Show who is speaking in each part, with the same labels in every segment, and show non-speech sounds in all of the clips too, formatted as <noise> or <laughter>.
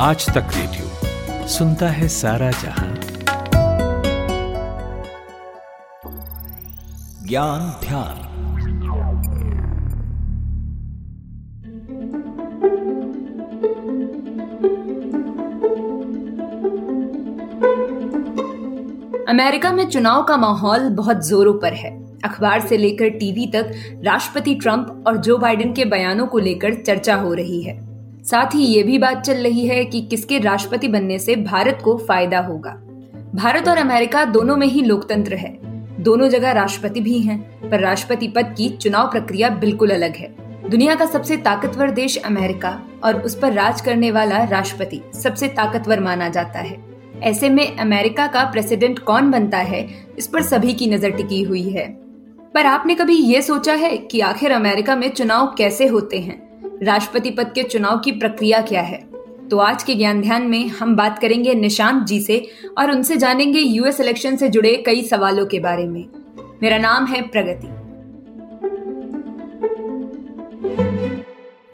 Speaker 1: आज तक रेडियो सुनता है सारा जहाँ। ज्ञान ध्यान।
Speaker 2: अमेरिका में चुनाव का माहौल बहुत जोरों पर है। अखबार से लेकर टीवी तक राष्ट्रपति ट्रंप और जो बाइडेन के बयानों को लेकर चर्चा हो रही है। साथ ही ये भी बात चल रही है कि किसके राष्ट्रपति बनने से भारत को फ़ायदा होगा। भारत और अमेरिका दोनों में ही लोकतंत्र है। दोनों जगह राष्ट्रपति भी हैं, पर राष्ट्रपति पद की चुनाव प्रक्रिया बिल्कुल अलग है। दुनिया का सबसे ताकतवर देश अमेरिका और उस पर राज करने वाला राष्ट्रपति सबसे ताकतवर माना जाता है। ऐसे में अमेरिका का प्रेसिडेंट कौन बनता है इस पर सभी की नज़र टिकी हुई है। पर आपने कभी ये सोचा है कि आखिर अमेरिका में चुनाव कैसे होते हैं? राष्ट्रपति पद के चुनाव की प्रक्रिया क्या है? तो आज के ज्ञान ध्यान में हम बात करेंगे निशांत जी से और उनसे जानेंगे यूएस इलेक्शन से जुड़े कई सवालों के बारे में। मेरा नाम है प्रगति।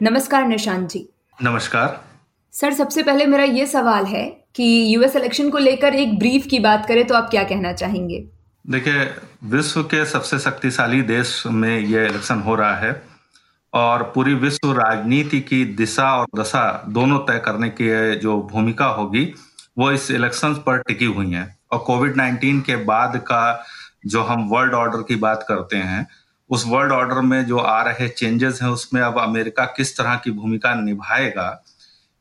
Speaker 2: नमस्कार निशांत जी।
Speaker 3: नमस्कार।
Speaker 2: सर सबसे पहले मेरा ये सवाल है कि यूएस इलेक्शन को लेकर एक ब्रीफ की बात करें तो आप क्या कहना चाहेंगे?
Speaker 3: देखिए विश्व के सबसे शक्तिशाली देश में यह इलेक्शन हो रहा है। और पूरी विश्व राजनीति की दिशा और दशा दोनों तय करने की जो भूमिका होगी, वो इस इलेक्शन पर टिकी हुई है। और कोविड 19 के बाद का जो हम वर्ल्ड ऑर्डर की बात करते हैं, उस वर्ल्ड ऑर्डर में जो आ रहे चेंजेस हैं, उसमें अब अमेरिका किस तरह की भूमिका निभाएगा,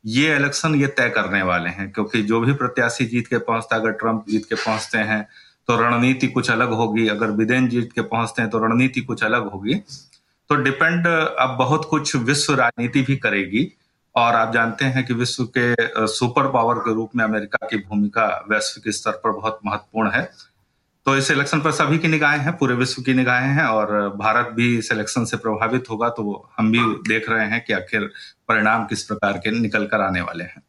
Speaker 3: ये इलेक्शन ये तय करने वाले हैं। क्योंकि जो भी प्रत्याशी जीत के पहुँचता अगर ट्रंप जीत के पहुँचते हैं तो रणनीति कुछ अलग होगी। अगर बिदेन जीत के पहुँचते हैं तो रणनीति कुछ अलग होगी। तो डिपेंड अब बहुत कुछ विश्व राजनीति भी करेगी। और आप जानते हैं कि विश्व के सुपर पावर के रूप में अमेरिका की भूमिका वैश्विक स्तर पर बहुत महत्वपूर्ण है। तो इस इलेक्शन पर सभी की निगाहें हैं, पूरे विश्व की निगाहें हैं और भारत भी इस इलेक्शन से प्रभावित होगा तो हम भी देख रहे हैं कि आखिर परिणाम किस प्रकार के निकल कर आने वाले हैं।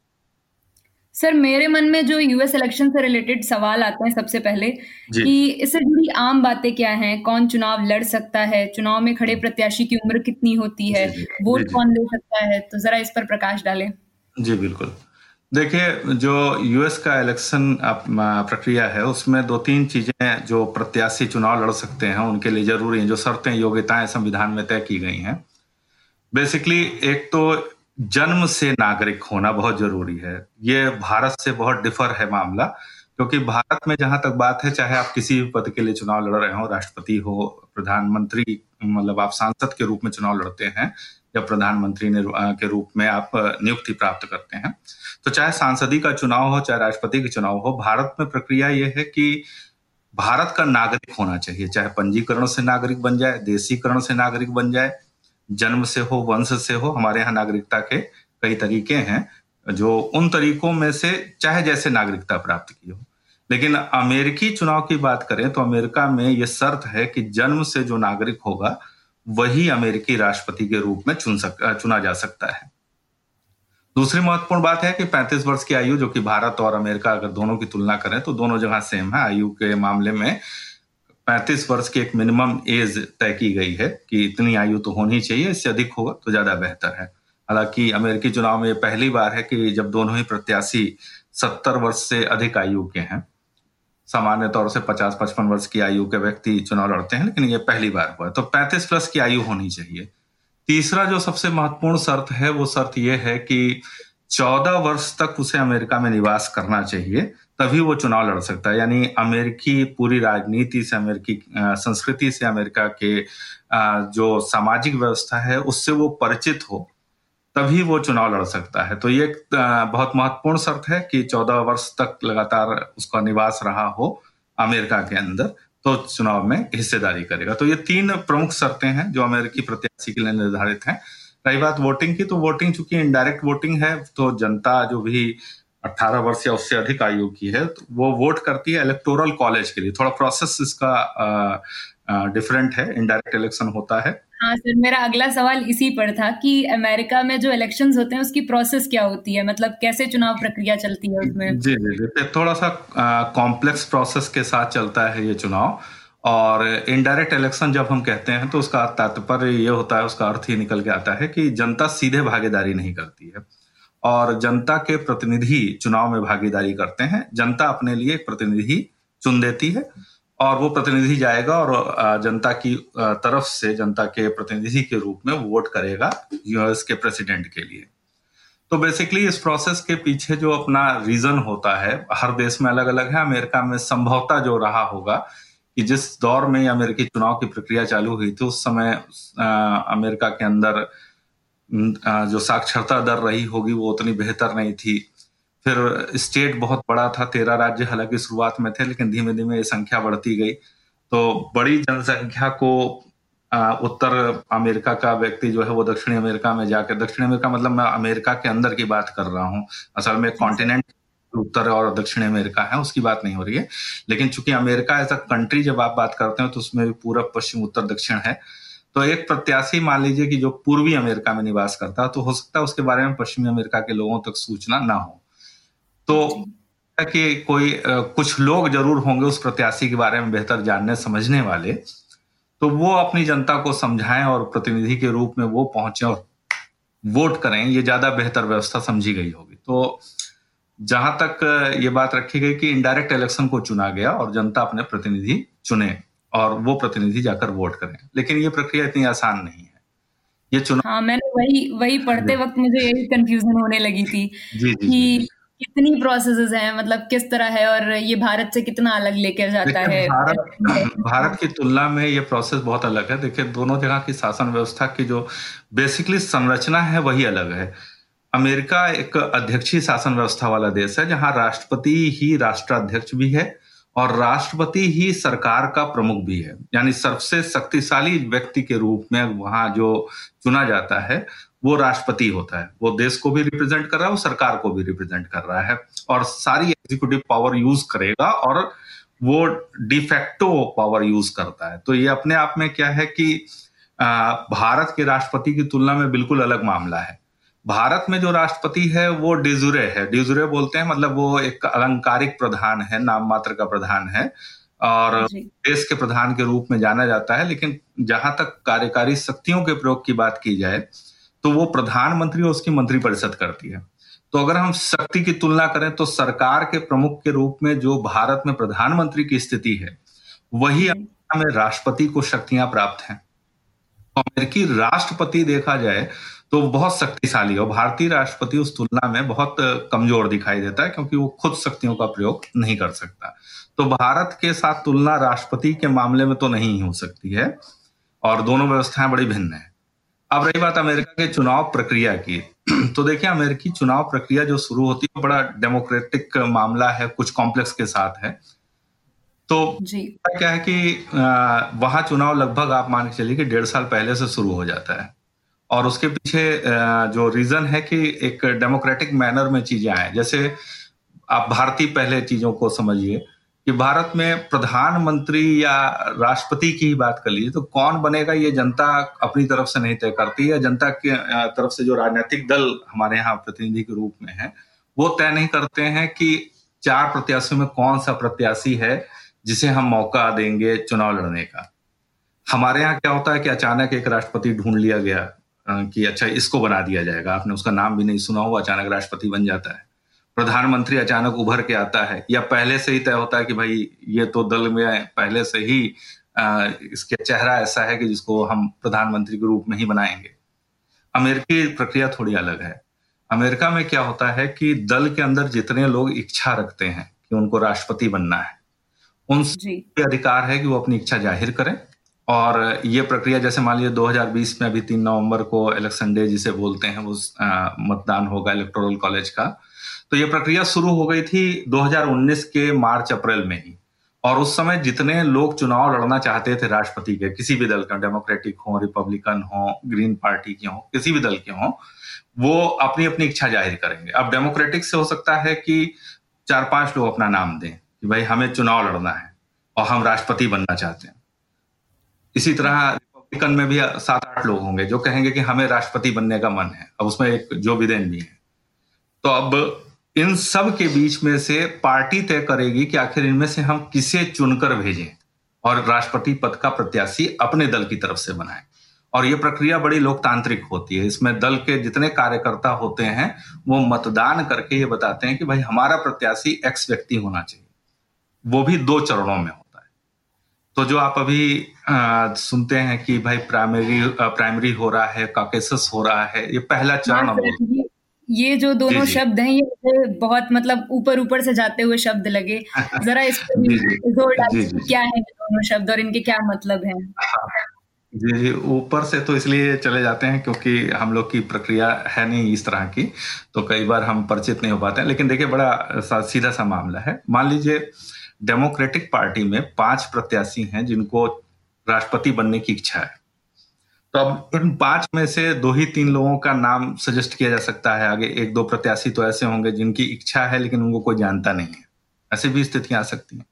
Speaker 2: सर मेरे मन में जो यूएस इलेक्शन से रिलेटेड सवाल आते हैं सबसे पहले कि इससे जुड़ी आम बातें क्या हैं? कौन चुनाव लड़ सकता है? चुनाव में खड़े प्रत्याशी की उम्र कितनी होती है? वोट कौन ले सकता है? तो जरा इस पर प्रकाश डालें।
Speaker 3: जी बिल्कुल। देखिए जो यूएस का इलेक्शन प्रक्रिया है उसमें दो तीन चीज़ें जो प्रत्याशी चुनाव लड़ सकते हैं उनके लिए ज़रूरी हैं जो शर्तें योग्यताएँ संविधान में तय की गई हैं। बेसिकली एक तो जन्म से नागरिक होना बहुत ज़रूरी है। ये भारत से बहुत डिफर है मामला, क्योंकि भारत में जहाँ तक बात है, चाहे आप किसी भी पद के लिए चुनाव लड़ रहे हो, राष्ट्रपति हो, प्रधानमंत्री मतलब आप सांसद के रूप में चुनाव लड़ते हैं, या प्रधानमंत्री के रूप में आप नियुक्ति प्राप्त करते हैं। तो चाहे सांसदी का चुनाव हो, चाहे राष्ट्रपति का चुनाव हो, भारत में प्रक्रिया ये है कि भारत का नागरिक होना चाहिए। चाहे पंजीकरण से नागरिक बन जाए, देशीकरण से नागरिक बन जाए जन्म से हो, वंश से हो, हमारे यहाँ नागरिकता के कई तरीके हैं, जो उन तरीकों में से चाहे जैसे नागरिकता प्राप्त की हो। लेकिन अमेरिकी चुनाव की बात करें तो अमेरिका में यह शर्त है कि जन्म से जो नागरिक होगा, वही अमेरिकी राष्ट्रपति के रूप में चुन सक, चुना जा सकता है। दूसरी महत्वपूर्ण बात है कि 35 वर्ष की आयु, जो कि भारत और अमेरिका अगर दोनों की तुलना करें तो दोनों जगह सेम है। आयु के मामले में 35 वर्ष की एक मिनिमम एज तय की गई है कि इतनी आयु तो होनी चाहिए, इससे अधिक होगा तो ज़्यादा बेहतर है। हालाँकि अमेरिकी चुनाव में पहली बार है कि जब दोनों ही प्रत्याशी सत्तर वर्ष से अधिक आयु के हैं, सामान्य तौर से 50-55 वर्ष की आयु के व्यक्ति चुनाव लड़ते हैं, लेकिन ये पहली बार हुआ तो 35 प्लस की आयु होनी चाहिए। तीसरा जो सबसे महत्वपूर्ण शर्त है, वो शर्त यह है कि 14 वर्ष तक उसे अमेरिका में निवास करना चाहिए। तभी वो चुनाव लड़ सकता है। यानी अमेरिकी पूरी राजनीति से, अमेरिकी संस्कृति से अमेरिका के जो सामाजिक व्यवस्था है, उससे वो परिचित हो, तभी वो चुनाव लड़ सकता है। तो ये बहुत महत्वपूर्ण शर्त है कि चौदह वर्ष तक लगातार उसका निवास रहा हो अमेरिका के अंदर तो चुनाव में हिस्सेदारी करेगा। तो ये तीन प्रमुख शर्तें हैं जो अमेरिकी प्रत्याशी के लिए निर्धारित हैं। रही बात वोटिंग की तो वोटिंग चूँकि इनडायरेक्ट वोटिंग है तो जनता जो भी 18 वर्ष या उससे अधिक आयु की है तो वो वोट करती है इलेक्टोरल कॉलेज के लिए। थोड़ा प्रोसेस इसका डिफरेंट है इनडायरेक्ट इलेक्शन होता है।
Speaker 2: हाँ सर मेरा अगला सवाल इसी पर था कि अमेरिका में जो इलेक्शंस होते हैं उसकी प्रोसेस क्या होती है? मतलब कैसे चुनाव प्रक्रिया चलती है उसमें?
Speaker 3: जी जी जी। थोड़ा सा कॉम्प्लेक्स प्रोसेस के साथ चलता है ये चुनाव। और इनडायरेक्ट इलेक्शन जब हम कहते हैं तो उसका तात्पर्य ये होता है उसका अर्थ ही निकल के आता है कि जनता सीधे भागीदारी नहीं करती है। और जनता के प्रतिनिधि चुनाव में भागीदारी करते हैं। जनता अपने लिए एक प्रतिनिधि चुन देती है और वो प्रतिनिधि जाएगा और जनता की तरफ़ से जनता के प्रतिनिधि के रूप में वोट करेगा यूएस के प्रेसिडेंट के लिए। तो बेसिकली इस प्रोसेस के पीछे जो अपना रीजन होता है, हर देश में अलग अलग है। अमेरिका में संभवता जो रहा होगा कि जिस दौर में अमेरिकी चुनाव की प्रक्रिया चालू हुई थी, उस समय अमेरिका के अंदर जो साक्षरता दर रही होगी वो उतनी बेहतर नहीं थी। फिर स्टेट बहुत बड़ा था, तेरह राज्य हालाँकि शुरुआत में थे, लेकिन धीमे धीमे ये संख्या बढ़ती गई। तो बड़ी जनसंख्या को उत्तर अमेरिका का व्यक्ति जो है वो दक्षिणी अमेरिका में जाकर, दक्षिणी अमेरिका मतलब मैं अमेरिका के अंदर की बात कर रहा हूँ। असल में कॉन्टिनेंट उत्तर और दक्षिणी अमेरिका है, उसकी बात नहीं हो रही है। लेकिन चूँकि अमेरिका एज अ कंट्री जब आप बात करते हैं तो उसमें भी पूरब पश्चिम, उत्तर, दक्षिण है। तो एक प्रत्याशी मान लीजिए कि जो पूर्वी अमेरिका में निवास करता है तो हो सकता है उसके बारे में पश्चिमी अमेरिका के लोगों तक सूचना ना हो। तो कि कोई कुछ लोग ज़रूर होंगे उस प्रत्याशी के बारे में बेहतर जानने समझने वाले। तो वो अपनी जनता को समझाएँ और प्रतिनिधि के रूप में वो पहुँचे और वोट करें ये ज़्यादा बेहतर व्यवस्था समझी गई होगी। तो जहाँ तक ये बात रखी गई कि इनडायरेक्ट इलेक्शन को चुना गया और जनता अपने प्रतिनिधि चुने। और वो प्रतिनिधि जाकर वोट करें। लेकिन ये प्रक्रिया इतनी आसान नहीं है।
Speaker 2: ये चुनाव हाँ मैंने वही वही पढ़ते वक्त मुझे यही कंफ्यूजन होने लगी थी जी, जी, कि कितनी प्रोसेस हैं मतलब किस तरह है और ये भारत से कितना अलग लेकर जाता है।
Speaker 3: भारत <laughs> भारत की तुलना में ये प्रोसेस बहुत अलग है। देखिए दोनों जगह की शासन व्यवस्था की जो बेसिकली संरचना है वही अलग है। अमेरिका एक अध्यक्षीय शासन व्यवस्था वाला देश है जहाँ राष्ट्रपति ही राष्ट्राध्यक्ष भी है और राष्ट्रपति ही सरकार का प्रमुख भी है। यानी सबसे शक्तिशाली व्यक्ति के रूप में वहाँ जो चुना जाता है, वो राष्ट्रपति होता है। वो देश को भी रिप्रेजेंट कर रहा है, वो सरकार को भी रिप्रेजेंट कर रहा है और सारी एग्जीक्यूटिव पावर यूज़ करेगा और वो डिफेक्टो पावर यूज़ करता है। तो ये अपने आप में क्या है कि भारत के राष्ट्रपति की तुलना में बिल्कुल अलग मामला है। भारत में जो राष्ट्रपति है वो डिजुरे है। डिजुरे बोलते हैं मतलब वो एक अलंकारिक प्रधान है नाम मात्र का प्रधान है और देश के प्रधान के रूप में जाना जाता है लेकिन जहाँ तक कार्यकारी शक्तियों के प्रयोग की बात की जाए तो वो प्रधानमंत्री और उसकी मंत्रिपरिषद करती है। तो अगर हम शक्ति की तुलना करें तो सरकार के प्रमुख के रूप में जो भारत में प्रधानमंत्री की स्थिति है वही अमेरिका में राष्ट्रपति को शक्तियाँ प्राप्त हैं। अमेरिकी राष्ट्रपति देखा जाए तो बहुत शक्तिशाली और भारतीय राष्ट्रपति उस तुलना में बहुत कमज़ोर दिखाई देता है क्योंकि वो खुद शक्तियों का प्रयोग नहीं कर सकता। तो भारत के साथ तुलना राष्ट्रपति के मामले में तो नहीं हो सकती है और दोनों व्यवस्थाएँ बड़ी भिन्न है। अब रही बात अमेरिका के चुनाव प्रक्रिया की तो देखिए अमेरिकी चुनाव प्रक्रिया जो शुरू होती है बड़ा डेमोक्रेटिक मामला है, कुछ कॉम्प्लेक्स के साथ है। तो जी। क्या है कि वहाँ चुनाव लगभग आप मान के चलिए कि डेढ़ साल पहले से शुरू हो जाता है। और उसके पीछे जो रीजन है कि एक डेमोक्रेटिक मैनर में चीज़ें आए। जैसे आप भारतीय पहले चीज़ों को समझिए कि भारत में प्रधानमंत्री या राष्ट्रपति की ही बात कर लीजिए तो कौन बनेगा ये जनता अपनी तरफ़ से नहीं तय करती है। जनता की तरफ़ से जो राजनीतिक दल हमारे यहाँ प्रतिनिधि के रूप में है वो तय नहीं करते हैं कि चार प्रत्याशियों में कौन सा प्रत्याशी है। जिसे हम मौका देंगे चुनाव लड़ने का। हमारे यहाँ क्या होता है कि अचानक एक राष्ट्रपति ढूंढ लिया गया कि अच्छा इसको बना दिया जाएगा। आपने उसका नाम भी नहीं सुना हुआ अचानक राष्ट्रपति बन जाता है। प्रधानमंत्री अचानक उभर के आता है, या पहले से ही तय होता है कि भाई, ये तो दल में पहले से ही इसके चेहरा ऐसा है कि जिसको हम प्रधानमंत्री के रूप में ही बनाएँगे। अमेरिकी प्रक्रिया थोड़ी अलग है। अमेरिका में क्या होता है कि दल के अंदर जितने लोग इच्छा रखते हैं कि उनको राष्ट्रपति बनना है उन अधिकार है कि वो अपनी इच्छा ज़ाहिर करें। और ये प्रक्रिया जैसे मान लीजिए 2020 में अभी तीन नवंबर को इलेक्शन डे जिसे बोलते हैं वो मतदान होगा इलेक्टोरल कॉलेज का। तो ये प्रक्रिया शुरू हो गई थी 2019 के मार्च अप्रैल में ही। और उस समय जितने लोग चुनाव लड़ना चाहते थे राष्ट्रपति के किसी भी दल का डेमोक्रेटिक हो रिपब्लिकन हो ग्रीन पार्टी के हो किसी भी दल के हो वो अपनी अपनी इच्छा ज़ाहिर करेंगे। अब डेमोक्रेटिक से हो सकता है कि चार पाँच लोग अपना नाम दें। कि भाई हमें चुनाव लड़ना है और हम राष्ट्रपति बनना चाहते हैं। इसी तरह रिपब्लिकन में भी सात आठ लोग होंगे जो कहेंगे कि हमें राष्ट्रपति बनने का मन है। अब उसमें एक जो विदेन भी है। तो अब इन सब के बीच में से पार्टी तय करेगी कि आखिर इनमें से हम किसे चुनकर भेजें और राष्ट्रपति पद का प्रत्याशी अपने दल की तरफ़ से बनाए। और ये प्रक्रिया बड़ी लोकतांत्रिक होती है। इसमें दल के जितने कार्यकर्ता होते हैं, वो मतदान करके ये बताते हैं कि भाई हमारा प्रत्याशी एक्स व्यक्ति होना चाहिए। वो भी दो चरणों में होता है। तो जो आप अभी आ, सुनते हैं कि भाई प्राइमरी प्राइमरी हो रहा है काकेसस हो रहा है ये पहला चरण
Speaker 2: हाँ, ये जो दोनों शब्द हैं ये मुझे बहुत मतलब ऊपर ऊपर से जाते हुए शब्द लगे। जरा इस पर <laughs> क्या है दोनों शब्द और इनके क्या मतलब हैं? हाँ,
Speaker 3: जी जी ऊपर से तो इसलिए चले जाते हैं क्योंकि हम लोग की प्रक्रिया है नहीं इस तरह की तो कई बार हम परिचित नहीं हो पाते हैं। लेकिन देखिए बड़ा सीधा सा मामला है। मान लीजिए डेमोक्रेटिक पार्टी में पाँच प्रत्याशी हैं जिनको राष्ट्रपति बनने की इच्छा है। तो अब इन पाँच में से दो ही तीन लोगों का नाम सजेस्ट किया जा सकता है। आगे एक दो प्रत्याशी तो ऐसे होंगे जिनकी इच्छा है, लेकिन उनको कोई जानता नहीं है। ऐसी भी स्थितियाँ आ सकती हैं।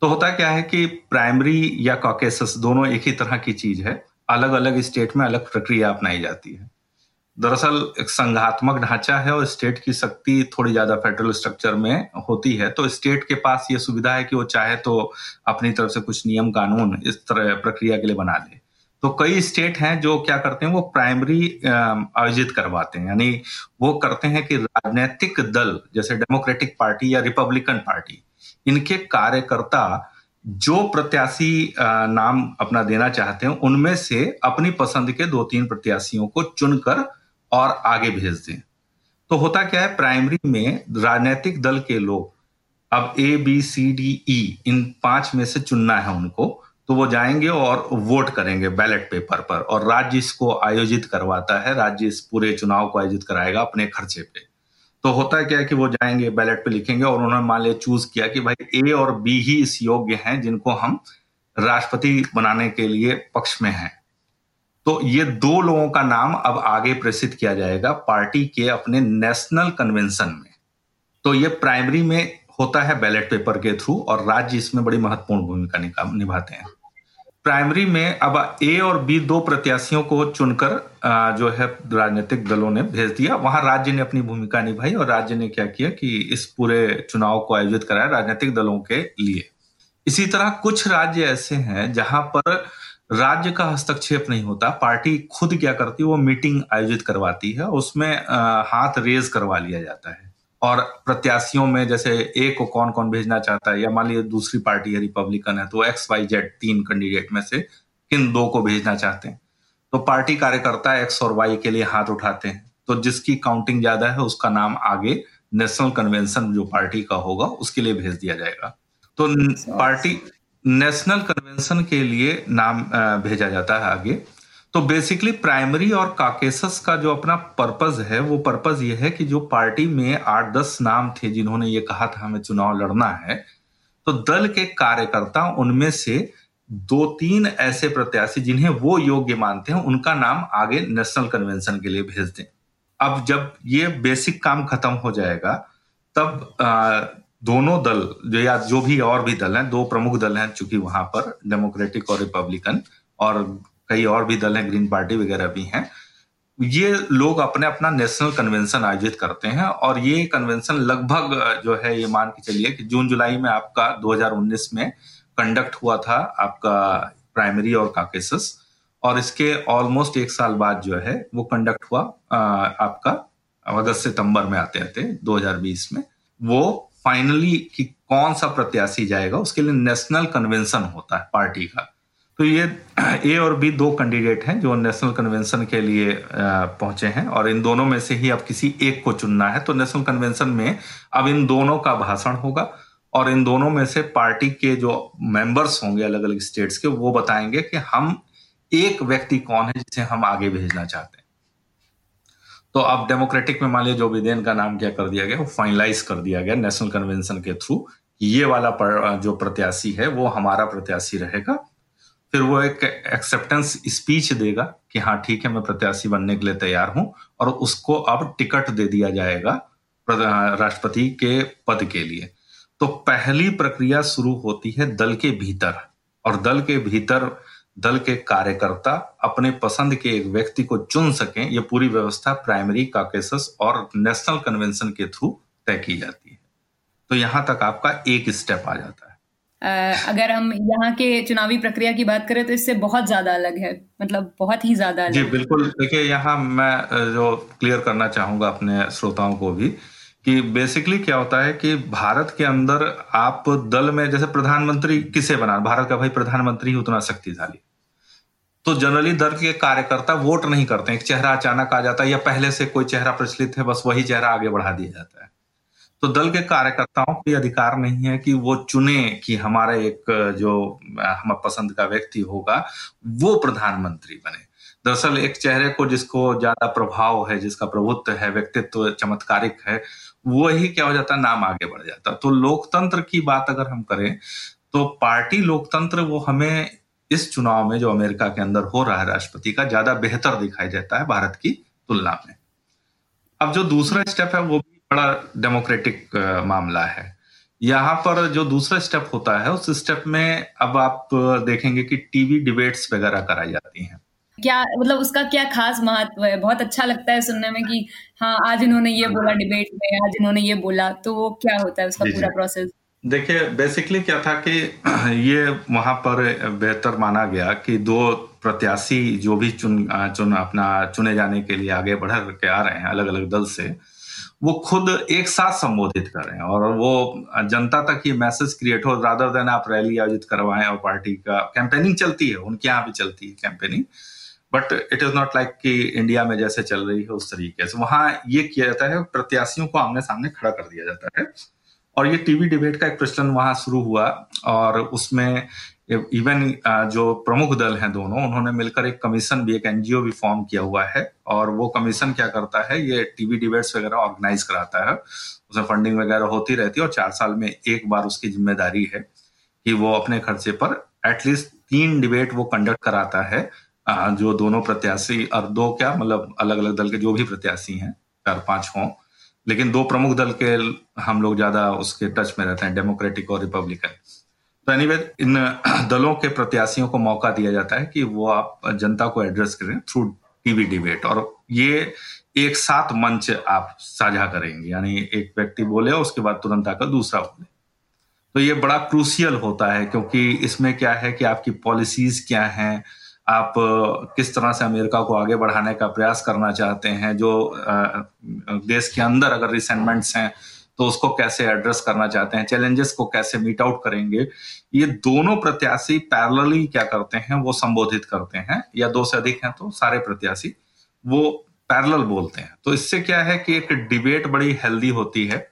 Speaker 3: तो होता क्या है कि प्राइमरी या कॉकेसस दोनों एक ही तरह की चीज़ है। अलग अलग स्टेट में अलग प्रक्रिया अपनाई जाती है। दरअसल एक संघात्मक ढांचा है और स्टेट की शक्ति थोड़ी ज़्यादा फेडरल स्ट्रक्चर में होती है। तो स्टेट के पास ये सुविधा है कि वो चाहे तो अपनी तरफ़ से कुछ नियम कानून इस तरह प्रक्रिया के लिए बना ले। तो कई स्टेट हैं जो क्या करते हैं, वो प्राइमरी आयोजित करवाते हैं। यानी वो करते हैं कि राजनीतिक दल, जैसे डेमोक्रेटिक पार्टी या रिपब्लिकन पार्टी, इनके कार्यकर्ता जो प्रत्याशी नाम अपना देना चाहते हैं, उनमें से अपनी पसंद के दो तीन प्रत्याशियों को चुनकर और आगे भेज दें। तो होता क्या है प्राइमरी में राजनीतिक दल के लोग, अब A B C D E इन पाँच में से चुनना है उनको तो वो जाएँगे और वोट करेंगे बैलेट पेपर पर। और राज्य इसको आयोजित करवाता है, राज्य इस पूरे चुनाव को आयोजित कराएगा अपने खर्चे पे। तो होता है क्या है कि वो जाएँगे बैलेट पे लिखेंगे और उन्होंने मान लिया चूज़ किया कि भाई ए और बी ही इस योग्य हैं जिनको हम राष्ट्रपति बनाने के लिए पक्ष में हैं। तो ये दो लोगों का नाम अब आगे प्रेषित किया जाएगा, पार्टी के अपने नेशनल कन्वेंशन में। तो ये प्राइमरी में होता है बैलेट पेपर के थ्रू और राज्य इसमें बड़ी महत्वपूर्ण भूमिका निभाते हैं। प्राइमरी में अब ए और बी दो प्रत्याशियों को चुनकर जो है राजनीतिक दलों ने भेज दिया। वहाँ राज्य ने अपनी भूमिका निभाई और राज्य ने क्या किया कि इस पूरे चुनाव को आयोजित कराया राजनीतिक दलों के लिए। इसी तरह कुछ राज्य ऐसे हैं जहाँ पर राज्य का हस्तक्षेप नहीं होता पार्टी खुद क्या करती है वो मीटिंग आयोजित करवाती है उसमें हाथ रेज करवा लिया जाता है। और प्रत्याशियों में जैसे ए को कौन कौन भेजना चाहता है या मान लीजिए दूसरी पार्टी है रिपब्लिकन है तो एक्स वाई जेड तीन कैंडिडेट में से किन दो को भेजना चाहते हैं। तो पार्टी कार्यकर्ता एक्स और वाई के लिए हाथ उठाते हैं। तो जिसकी काउंटिंग ज़्यादा है उसका नाम आगे नेशनल कन्वेंशन जो पार्टी का होगा उसके लिए भेज दिया जाएगा। तो पार्टी नेशनल कन्वेंशन के लिए नाम भेजा जाता है आगे। तो बेसिकली प्राइमरी और काकेसस का जो अपना पर्पज है, वो पर्पज ये है कि जो पार्टी में आठ दस नाम थे जिन्होंने ये कहा था, हमें चुनाव लड़ना है तो दल के कार्यकर्ता उनमें से दो तीन ऐसे प्रत्याशी जिन्हें वो योग्य मानते हैं, उनका नाम आगे नेशनल कन्वेंशन के लिए भेज दें। अब जब ये बेसिक काम खत्म हो जाएगा, तब दोनों दल जो या जो भी और भी दल हैं, दो प्रमुख दल हैं चूँकि वहाँ पर डेमोक्रेटिक और रिपब्लिकन और कई और भी दल हैं ग्रीन पार्टी वगैरह भी हैं। ये लोग अपने अपना नेशनल कन्वेंशन आयोजित करते हैं, और ये कन्वेंशन लगभग, जो है, ये मान के चलिए कि जून, जुलाई में आपका 2019 में कंडक्ट हुआ था आपका प्राइमरी और काकेसस और इसके ऑलमोस्ट एक साल बाद जो है, वो कंडक्ट हुआ आपका, अगस्त सितंबर में आते आते 2020 में। वो फाइनली कि कौन सा प्रत्याशी जाएगा, उसके लिए नेशनल कन्वेंशन होता है पार्टी का। तो ये <clears throat> ए और बी दो कैंडिडेट हैं जो नेशनल कन्वेंशन के लिए पहुँचे हैं और इन दोनों में से ही अब किसी एक को चुनना है। तो नेशनल कन्वेंशन में अब इन दोनों का भाषण होगा और इन दोनों में से पार्टी के जो मेंबर्स होंगे अलग अलग स्टेट्स के, वो बताएँगे कि हम एक व्यक्ति कौन है जिसे हम आगे भेजना चाहते हैं। तो अब डेमोक्रेटिक में मान लिया जो बिदेन का नाम क्या कर दिया गया वो फाइनलाइज कर दिया गया नेशनल कन्वेंशन के थ्रू ये वाला पर, जो प्रत्याशी है वो हमारा प्रत्याशी रहेगा। फिर वो एक एक्सेप्टेंस स्पीच देगा कि हाँ ठीक है मैं प्रत्याशी बनने के लिए तैयार हूँ और उसको अब टिकट दे दिया जाएगा राष्ट्रपति के पद के लिए। तो पहली प्रक्रिया शुरू होती है दल के भीतर और दल के भीतर दल के कार्यकर्ता अपने पसंद के एक व्यक्ति को चुन सकें ये पूरी व्यवस्था प्राइमरी काकेसस और नेशनल कन्वेंशन के थ्रू तय की जाती है। तो यहाँ तक आपका एक स्टेप आ जाता है।
Speaker 2: अगर हम यहाँ के चुनावी प्रक्रिया की बात करें तो इससे बहुत ज़्यादा अलग है। मतलब बहुत ही ज़्यादा अलग।
Speaker 3: जी बिल्कुल। देखिए यहाँ मैं जो क्लियर करना चाहूँगा अपने श्रोताओं को भी कि बेसिकली क्या होता है कि भारत के अंदर आप दल में, जैसे प्रधानमंत्री किसे बना भारत का भाई प्रधानमंत्री ही उतना शक्तिशाली। तो जनरली दल के कार्यकर्ता वोट नहीं करते एक चेहरा अचानक आ जाता है या पहले से कोई चेहरा प्रचलित है, बस वही चेहरा आगे बढ़ा दिया जाता है। तो दल के कार्यकर्ताओं को अधिकार नहीं है कि वो चुने कि हमारा एक जो हम पसंद का व्यक्ति होगा, वो प्रधानमंत्री बने। दरअसल एक चेहरे को जिसको ज़्यादा प्रभाव है, जिसका प्रभुत्व है, व्यक्तित्व चमत्कारिक है, वही क्या हो जाता है? नाम आगे बढ़ जाता तो लोकतंत्र की बात अगर हम करें तो पार्टी लोकतंत्र वो हमें इस चुनाव में जो अमेरिका के अंदर हो रहा है राष्ट्रपति का, ज़्यादा बेहतर दिखाई देता है भारत की तुलना में। अब जो दूसरा स्टेप है, वो भी बड़ा डेमोक्रेटिक मामला है। यहाँ पर जो दूसरा स्टेप होता है, उस स्टेप में अब आप देखेंगे कि टीवी डिबेट्स वगैरह कराई जाती हैं।
Speaker 2: क्या मतलब उसका क्या खास महत्व है? बहुत अच्छा लगता है सुनने में कि हाँ आज इन्होंने ये बोला डिबेट में आज इन्होंने ये बोला तो वो क्या होता है उसका पूरा प्रोसेस
Speaker 3: देखिए बेसिकली क्या था कि <clears throat> ये वहाँ पर बेहतर माना गया कि दो प्रत्याशी जो भी चुन चुन अपना चुने जाने के लिए आगे बढ़ के आ रहे हैं अलग अलग दल से वो खुद एक साथ संबोधित कर रहे हैं और वो जनता तक ये मैसेज क्रिएट हो रादर देन आप रैली आयोजित करवाएँ और पार्टी का कैंपेनिंग चलती है उनके यहाँ भी चलती है campaigning but it is not like कि इंडिया में जैसे चल रही है उस तरीके से। वहाँ ये किया जाता है, प्रत्याशियों को आमने सामने खड़ा कर दिया जाता है। और ये टीवी डिबेट का एक प्रचलन वहाँ शुरू हुआ और उसमें इवन जो प्रमुख दल हैं दोनों, उन्होंने मिलकर एक कमीशन भी, एक एनजीओ भी फॉर्म किया हुआ है। और वो कमीशन क्या करता है, ये टीवी डिबेट्स वगैरह ऑर्गेनाइज कराता है। उसमें फंडिंग वगैरह होती रहती है और चार साल में एक बार उसकी ज़िम्मेदारी है कि वो अपने खर्चे पर एटलीस्ट तीन डिबेट वो कंडक्ट कराता है। जो दोनों प्रत्याशी, और दो क्या मतलब अलग अलग दल के जो भी प्रत्याशी हैं, चार पाँच हों, लेकिन दो प्रमुख दल के हम लोग ज़्यादा उसके टच में रहते हैं, डेमोक्रेटिक और रिपब्लिकन। तो एनीवे इन <clears throat> दलों के प्रत्याशियों को मौका दिया जाता है कि वो आप जनता को एड्रेस करें थ्रू टीवी डिबेट और ये एक साथ मंच आप साझा करेंगे, यानी एक व्यक्ति बोले उसके बाद तुरंत आकर दूसरा बोले। तो ये बड़ा क्रूसियल होता है, क्योंकि इसमें क्या है कि आपकी पॉलिसीज़ क्या हैं आप किस तरह से अमेरिका को आगे बढ़ाने का प्रयास करना चाहते हैं, जो देश के अंदर अगर रिसेंटमेंट्स हैं तो उसको कैसे एड्रेस करना चाहते हैं चैलेंजेस को कैसे मीट आउट करेंगे, ये दोनों प्रत्याशी पैरेलली क्या करते हैं, वो संबोधित करते हैं, या दो से अधिक हैं तो सारे प्रत्याशी, वो पैरेलल बोलते हैं। तो इससे क्या है कि एक डिबेट बड़ी हेल्दी होती है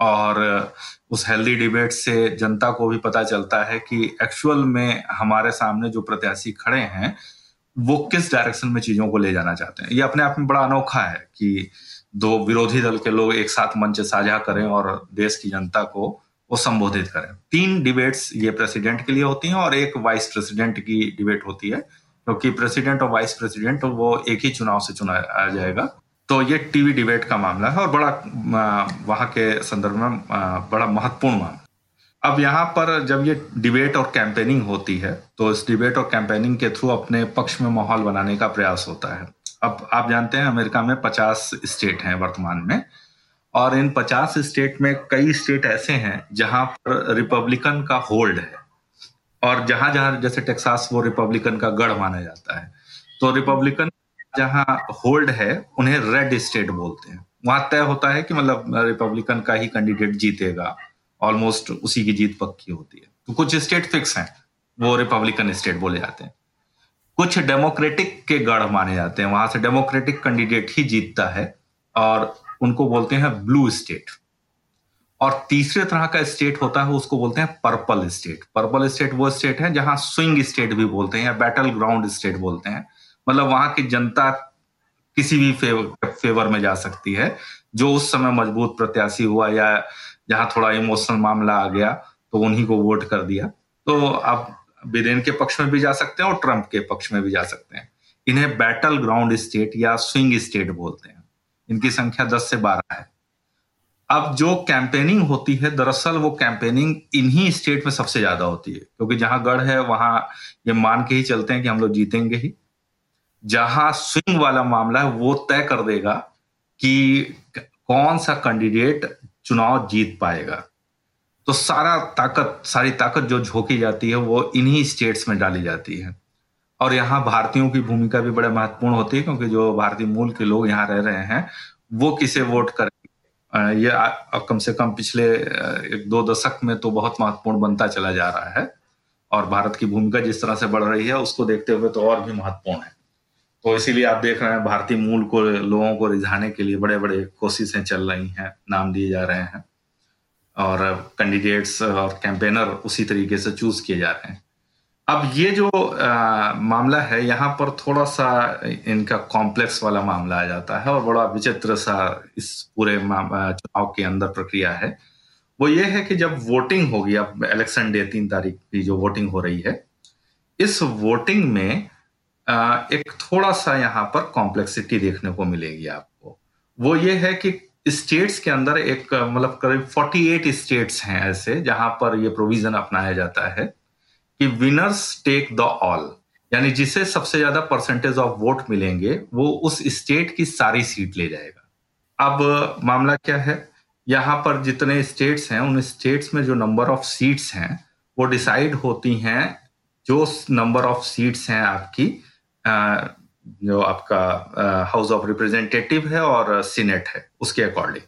Speaker 3: और उस हेल्दी डिबेट से जनता को भी पता चलता है कि एक्चुअल में हमारे सामने जो प्रत्याशी खड़े हैं, वो किस डायरेक्शन में चीज़ों को ले जाना चाहते हैं? ये अपने आप में बड़ा अनोखा है कि दो विरोधी दल के लोग एक साथ मंच साझा करें और देश की जनता को वो संबोधित करें। तीन डिबेट्स ये प्रेसिडेंट के लिए होती हैं और एक वाइस प्रेसिडेंट की डिबेट होती है, क्योंकि प्रेसिडेंट और वाइस प्रेसिडेंट वो एक ही चुनाव से चुना जाएगा। तो ये टीवी डिबेट का मामला है और बड़ा वहाँ के संदर्भ में बड़ा महत्वपूर्ण मामला अब यहाँ पर जब ये डिबेट और कैंपेनिंग होती है तो इस डिबेट और कैंपेनिंग के थ्रू अपने पक्ष में माहौल बनाने का प्रयास होता है। अब आप जानते हैं, अमेरिका में पचास स्टेट हैं वर्तमान में, और इन पचास स्टेट में कई स्टेट ऐसे हैं जहाँ पर रिपब्लिकन का होल्ड है, और जहाँ जहाँ जैसे टेक्सास वो रिपब्लिकन का गढ़ माना जाता है। तो रिपब्लिकन जहाँ होल्ड है, उन्हें रेड स्टेट बोलते हैं। वहाँ तय होता है कि मतलब रिपब्लिकन का ही कैंडिडेट जीतेगा। ऑलमोस्ट उसी की जीत पक्की होती है। तो कुछ स्टेट फिक्स हैं, वो रिपब्लिकन स्टेट बोले जाते हैं। कुछ डेमोक्रेटिक के गढ़ माने जाते हैं। वहाँ से डेमोक्रेटिक कैंडिडेट ही जीतता है और उनको बोलते हैं ब्लू स्टेट और तीसरे तरह का स्टेट होता है, उसको बोलते हैं पर्पल स्टेट पर्पल स्टेट वो स्टेट है जहाँ स्विंग स्टेट भी बोलते हैं या बैटल ग्राउंड स्टेट बोलते हैं। मतलब वहाँ की जनता किसी भी फेवर फेवर में जा सकती है। जो उस समय मज़बूत प्रत्याशी हुआ या जहाँ थोड़ा इमोशनल मामला आ गया तो उन्हीं को वोट कर दिया। तो आप बिडेन के पक्ष में भी जा सकते हैं और ट्रंप के पक्ष में भी जा सकते हैं। इन्हें बैटल ग्राउंड स्टेट या स्विंग स्टेट बोलते हैं। इनकी संख्या 10 से 12 है। अब जो कैंपेनिंग होती है, दरअसल वो कैंपेनिंग इन्हीं स्टेट में सबसे ज़्यादा होती है। क्योंकि जहाँ गढ़ है, वहाँ ये मान के ही चलते हैं कि हम लोग जीतेंगे ही। जहाँ स्विंग वाला मामला है, वो तय कर देगा कि कौन सा कैंडिडेट चुनाव जीत पाएगा। तो सारा ताकत, सारी ताकत जो झोंकी जाती है, वो इन्हीं स्टेट्स में डाली जाती है। और यहाँ भारतीयों की भूमिका भी बड़े महत्वपूर्ण होती है, क्योंकि जो भारतीय मूल के लोग यहाँ रह रहे हैं, वो किसे वोट करेंगे ये कम से कम पिछले एक दो दशक में तो बहुत महत्वपूर्ण बनता चला जा रहा है। और भारत की भूमिका जिस तरह से बढ़ रही है, उसको देखते हुए तो और भी महत्वपूर्ण है। तो इसीलिए आप देख रहे हैं भारतीय मूल को लोगों को रिझाने के लिए बड़े बड़े कोशिशें चल रही हैं नाम दिए जा रहे हैं। और कैंडिडेट्स और कैंपेनर उसी तरीके से चूज़ किए जा रहे हैं। अब ये जो आ, मामला है यहाँ पर थोड़ा सा इनका कॉम्प्लेक्स वाला मामला आ जाता है और बड़ा विचित्र सा इस पूरे चुनाव के अंदर प्रक्रिया है। वो ये है कि जब वोटिंग होगी अब इलेक्शन डे तीन तारीख की जो वोटिंग हो रही है इस वोटिंग में एक थोड़ा सा यहाँ पर कॉम्प्लेक्सिटी देखने को मिलेगी आपको। वो ये है कि स्टेट्स के अंदर एक मतलब करीब 48 स्टेट्स हैं ऐसे, जहाँ पर ये प्रोविज़न अपनाया जाता है कि विनर्स टेक द ऑल यानी जिसे सबसे ज़्यादा परसेंटेज ऑफ़ वोट मिलेंगे, वो उस स्टेट की सारी सीट ले जाएगा। अब मामला क्या है? यहाँ पर जितने स्टेट्स हैं, उन स्टेट्स में जो नंबर ऑफ़ सीट्स हैं, वो डिसाइड होती हैं, जो नंबर ऑफ़ सीट्स हैं आपकी जो आपका हाउस ऑफ़ रिप्रेजेंटेटिव है और सीनेट है, उसके अकॉर्डिंग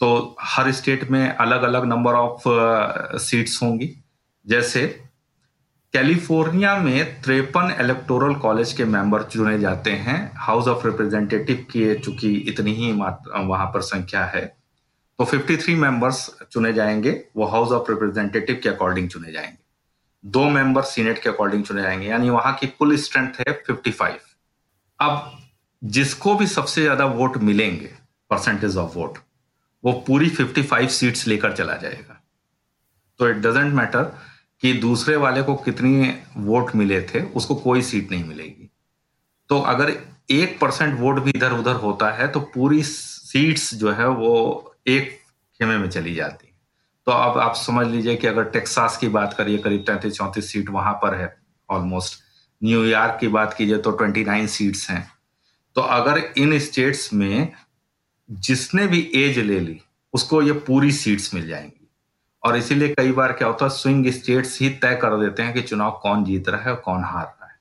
Speaker 3: तो हर स्टेट में अलग अलग नंबर ऑफ़ सीट्स होंगी. जैसे कैलिफ़ोर्निया में त्रेपन इलेक्टोरल कॉलेज के मेंबर चुने जाते हैं. हाउस ऑफ़ रिप्रेजेंटेटिव की, चूँकि इतनी ही वहाँ पर संख्या है. तो 53 मेंबर्स चुने जाएँगे. वो हाउस ऑफ़ रिप्रेजेंटेटिव के अकॉर्डिंग चुने जाएँगे. दो मेंबर सीनेट के अकॉर्डिंग चुने जाएँगे, यानी वहाँ की कुल स्ट्रेंथ है 55 अब जिसको भी सबसे ज़्यादा वोट मिलेंगे परसेंटेज ऑफ़ वोट वो पूरी 55 सीट्स लेकर चला जाएगा। तो इट डजेंट मैटर कि दूसरे वाले को कितनी वोट मिले थे, उसको कोई सीट नहीं मिलेगी। तो अगर एक परसेंट वोट भी इधर उधर होता है तो पूरी सीट्स जो है वो एक खेमे में चली जाती। तो अब आप समझ लीजिए कि अगर टेक्सास की बात करिए, करीब तैंतीस, चौंतीस सीट वहाँ पर है ऑलमोस्ट न्यूयॉर्क की बात कीजिए तो 29 सीट्स हैं। तो अगर इन स्टेट्स में जिसने भी एज ले ली, उसको ये पूरी सीट्स मिल जाएँगी। और इसीलिए कई बार क्या होता है, स्विंग स्टेट्स ही तय कर देते हैं कि चुनाव कौन जीत रहा है और कौन हार रहा है।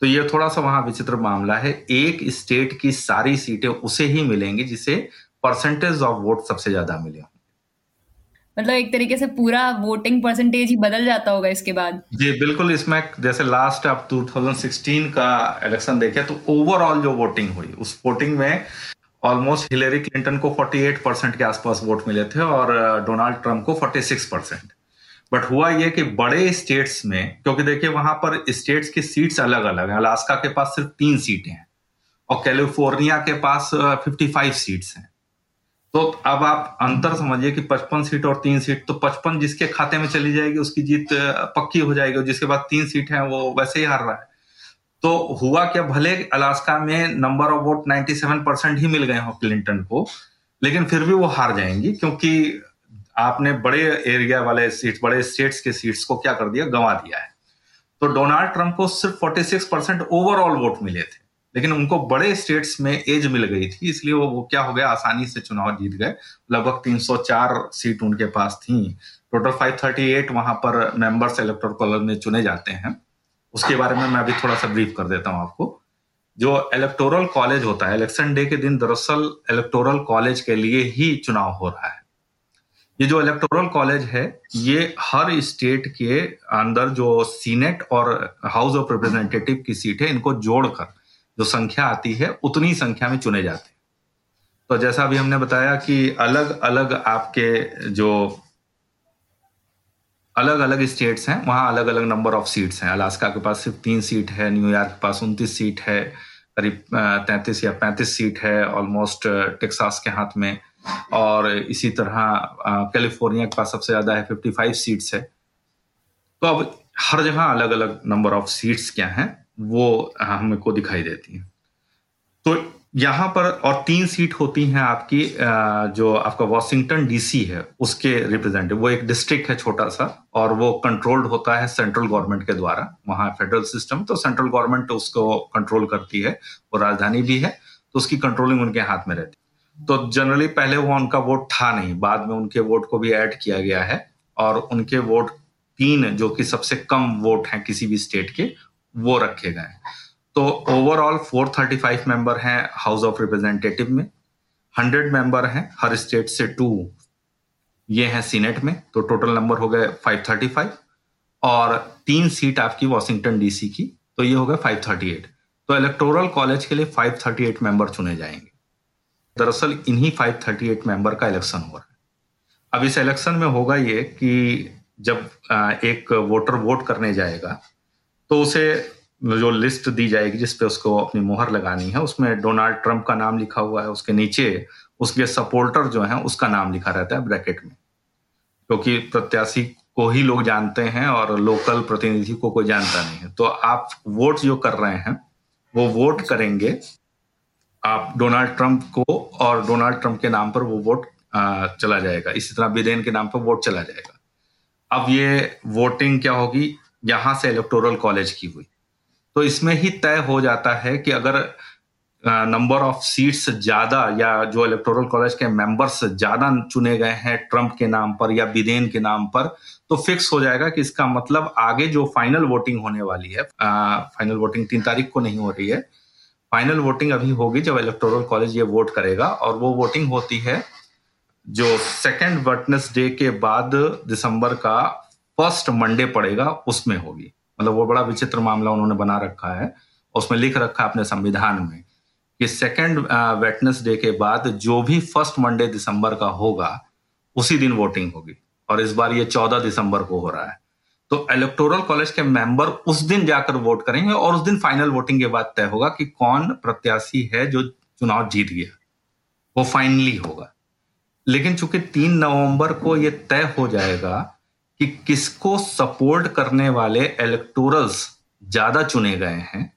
Speaker 3: तो ये थोड़ा सा वहाँ विचित्र मामला है। एक स्टेट की सारी सीटें उसे ही मिलेंगी जिसे परसेंटेज ऑफ़ वोट सबसे ज़्यादा मिले
Speaker 2: मतलब एक तरीके से पूरा वोटिंग परसेंटेज ही बदल जाता होगा इसके बाद।
Speaker 3: जी, बिल्कुल इसमें जैसे लास्ट आप 2016 का इलेक्शन देखे तो ओवरऑल जो वोटिंग हुई, उस वोटिंग में ऑलमोस्ट हिलेरी क्लिंटन को 48 परसेंट के आसपास वोट मिले थे और डोनाल्ड ट्रंप को 46 परसेंट बट हुआ ये कि बड़े स्टेट्स में, क्योंकि देखिए वहाँ पर स्टेट्स की सीट्स अलग अलग हैं। अलास्का के पास सिर्फ़ तीन सीटें हैं और कैलिफ़ोर्निया के पास 55 सीट्स हैं। तो अब आप अंतर समझिए कि 55 सीट और तीन सीट तो 55 जिसके खाते में चली जाएगी, उसकी जीत पक्की हो जाएगी और जिसके बाद तीन सीट है, वो वैसे ही हार रहा है। तो हुआ क्या, भले अलास्का में नंबर ऑफ़ वोट 97 परसेंट ही मिल गए हो क्लिंटन को, लेकिन फिर भी वो हार जाएँगी, क्योंकि आपने बड़े एरिया वाले सीट, बड़े स्टेट्स के सीट्स को क्या कर दिया, गंवा दिया है। तो डोनाल्ड ट्रंप को सिर्फ़ 46 परसेंट ओवरऑल वोट मिले थे। लेकिन उनको बड़े स्टेट्स में एज मिल गई थी इसलिए वो, वो क्या हो गया आसानी से चुनाव जीत गए। लगभग 304 सीट उनके पास थी। टोटल 538 वहाँ पर मेंबर्स इलेक्टोरल कॉलेज में चुने जाते हैं। उसके बारे में मैं अभी थोड़ा सा ब्रीफ कर देता हूँ आपको। जो इलेक्टोरल कॉलेज होता है इलेक्शन डे के दिन दरअसल इलेक्टोरल कॉलेज के लिए ही चुनाव हो रहा है। ये जो इलेक्टोरल कॉलेज है ये हर स्टेट के अंदर जो सीनेट और हाउस ऑफ़ रिप्रेजेंटेटिव की सीट है इनको जोड़कर जो संख्या आती है, उतनी संख्या में चुने जाते हैं। तो जैसा अभी हमने बताया कि अलग अलग आपके जो अलग अलग स्टेट्स हैं, वहाँ अलग अलग नंबर ऑफ़ सीट्स हैं। अलास्का के पास सिर्फ़ तीन सीट है न्यूयॉर्क के पास उनतीस सीट है, करीब तैंतीस या पैंतीस सीट है, ऑलमोस्ट टेक्सास के हाथ में। और इसी तरह कैलिफ़ोर्निया के पास सबसे ज़्यादा है, फिफ्टी फाइव सीट्स है। तो अब हर जगह अलग अलग नंबर ऑफ़ सीट्स क्या हैं? वो हमको दिखाई देती है। तो यहाँ पर और तीन सीट होती हैं आपकी जो आपका वॉशिंगटन डीसी है, उसके रिप्रेजेंटेटिव वो एक डिस्ट्रिक्ट है छोटा सा, और वो कंट्रोल्ड होता है सेंट्रल गवर्नमेंट के द्वारा। वहाँ फेडरल सिस्टम तो सेंट्रल गवर्नमेंट उसको कंट्रोल करती है, वो राजधानी भी है तो उसकी कंट्रोलिंग उनके हाथ में रहती है। तो जनरली पहले वो उनका वोट था नहीं, बाद में उनके वोट को भी ऐड किया गया है, और उनके वोट तीन, जो कि सबसे कम वोट हैं किसी भी स्टेट के वो रखे गए तो ओवरऑल 435 मेंबर हैं हाउस ऑफ़ रिप्रेजेंटेटिव में 100 मेंबर हैं हर स्टेट से टू ये हैं सीनेट में तो टोटल नंबर हो गए 535 और तीन सीट आपकी वॉशिंगटन डीसी की तो ये हो गए 538 तो इलेक्टोरल कॉलेज के लिए 538 मेंबर चुने जाएँगे। दरअसल इन्हीं 538 मेंबर का इलेक्शन हो रहा है। अब इस इलेक्शन में होगा ये कि जब एक वोटर वोट करने जाएगा तो उसे जो लिस्ट दी जाएगी जिसपे उसको अपनी मोहर लगानी है, उसमें डोनाल्ड ट्रंप का नाम लिखा हुआ है, उसके नीचे उसके सपोर्टर जो है, उसका नाम लिखा रहता है ब्रैकेट में। क्योंकि तो प्रत्याशी को ही लोग जानते हैं और लोकल प्रतिनिधि को कोई जानता नहीं है। तो आप वोट जो कर रहे हैं, वो वोट करेंगे। आप डोनाल्ड ट्रंप को और डोनाल्ड ट्रंप के नाम पर वो वोट चला जाएगा। इसी तरह बिदेन के नाम पर वोट चला जाएगा। अब ये वोटिंग क्या होगी? यहाँ से इलेक्टोरल कॉलेज की हुई। तो इसमें ही तय हो जाता है कि अगर नंबर ऑफ़ सीट्स ज़्यादा या जो इलेक्टोरल कॉलेज के मेंबर्स ज़्यादा चुने गए हैं ट्रंप के नाम पर या बिदेन के नाम पर तो फिक्स हो जाएगा कि इसका मतलब आगे जो फाइनल वोटिंग होने वाली है फाइनल वोटिंग तीन तारीख को नहीं हो रही है फाइनल वोटिंग अभी होगी जब इलेक्टोरल कॉलेज ये वोट करेगा और वो वोटिंग होती है जो सेकेंड वर्टनेस डे के बाद दिसंबर का फ़र्स्ट मंडे पड़ेगा उसमें होगी। मतलब वो बड़ा विचित्र मामला उन्होंने बना रखा है उसमें लिख रखा है अपने संविधान में कि सेकेंड डे के बाद जो भी फ़र्स्ट मंडे दिसंबर का होगा, उसी दिन वोटिंग होगी। और इस बार ये चौदह दिसंबर को हो रहा है। तो इलेक्टोरल कॉलेज के मेंबर उस दिन जाकर वोट करेंगे और उस दिन फाइनल वोटिंग के बाद तय होगा कि कौन प्रत्याशी है जो चुनाव जीत गया। वो फाइनली होगा। लेकिन चूँकि तीन नवंबर को ये तय हो जाएगा कि किसको सपोर्ट करने वाले इलेक्टोरल्स ज़्यादा चुने गए हैं।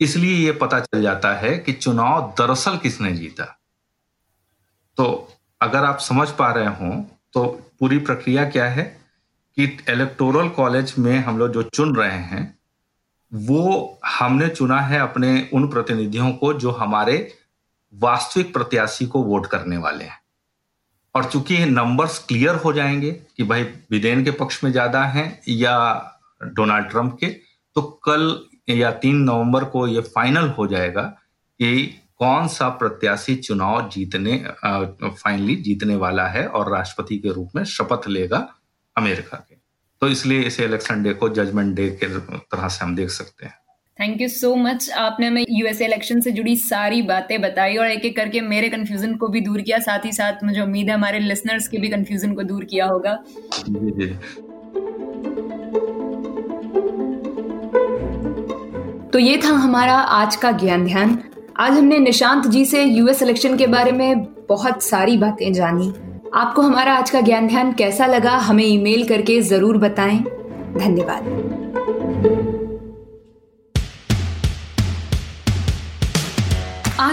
Speaker 3: इसलिए यह पता चल जाता है कि चुनाव दरअसल किसने जीता। तो अगर आप समझ पा रहे हो तो पूरी प्रक्रिया क्या है कि इलेक्टोरल कॉलेज में हम लोग जो चुन रहे हैं, वो हमने चुना है अपने उन प्रतिनिधियों को जो हमारे वास्तविक प्रत्याशी को वोट करने वाले हैं। और चूँकि नंबर्स क्लियर हो जाएँगे कि भाई बिदेन के पक्ष में ज़्यादा हैं या डोनाल्ड ट्रंप के तो कल या तीन नवंबर को ये फाइनल हो जाएगा कि कौन सा प्रत्याशी चुनाव जीतने फाइनली जीतने वाला है और राष्ट्रपति के रूप में शपथ लेगा अमेरिका के। तो इसलिए इसे इलेक्शन डे को जजमेंट डे के तरह से हम देख सकते हैं।
Speaker 2: थैंक यू सो मच आपने हमें यूएसए इलेक्शन से जुड़ी सारी बातें बताई और एक एक करके मेरे कंफ्यूजन को भी दूर किया। साथ ही साथ मुझे उम्मीद है हमारे लिसनर्स के भी कंफ्यूजन को दूर किया होगा। तो ये था हमारा आज का ज्ञान ध्यान। आज हमने निशांत जी से यूएस इलेक्शन के बारे में बहुत सारी बातें जानी। आपको हमारा आज का ज्ञान ध्यान कैसा लगा हमें ईमेल करके ज़रूर बताएँ। धन्यवाद।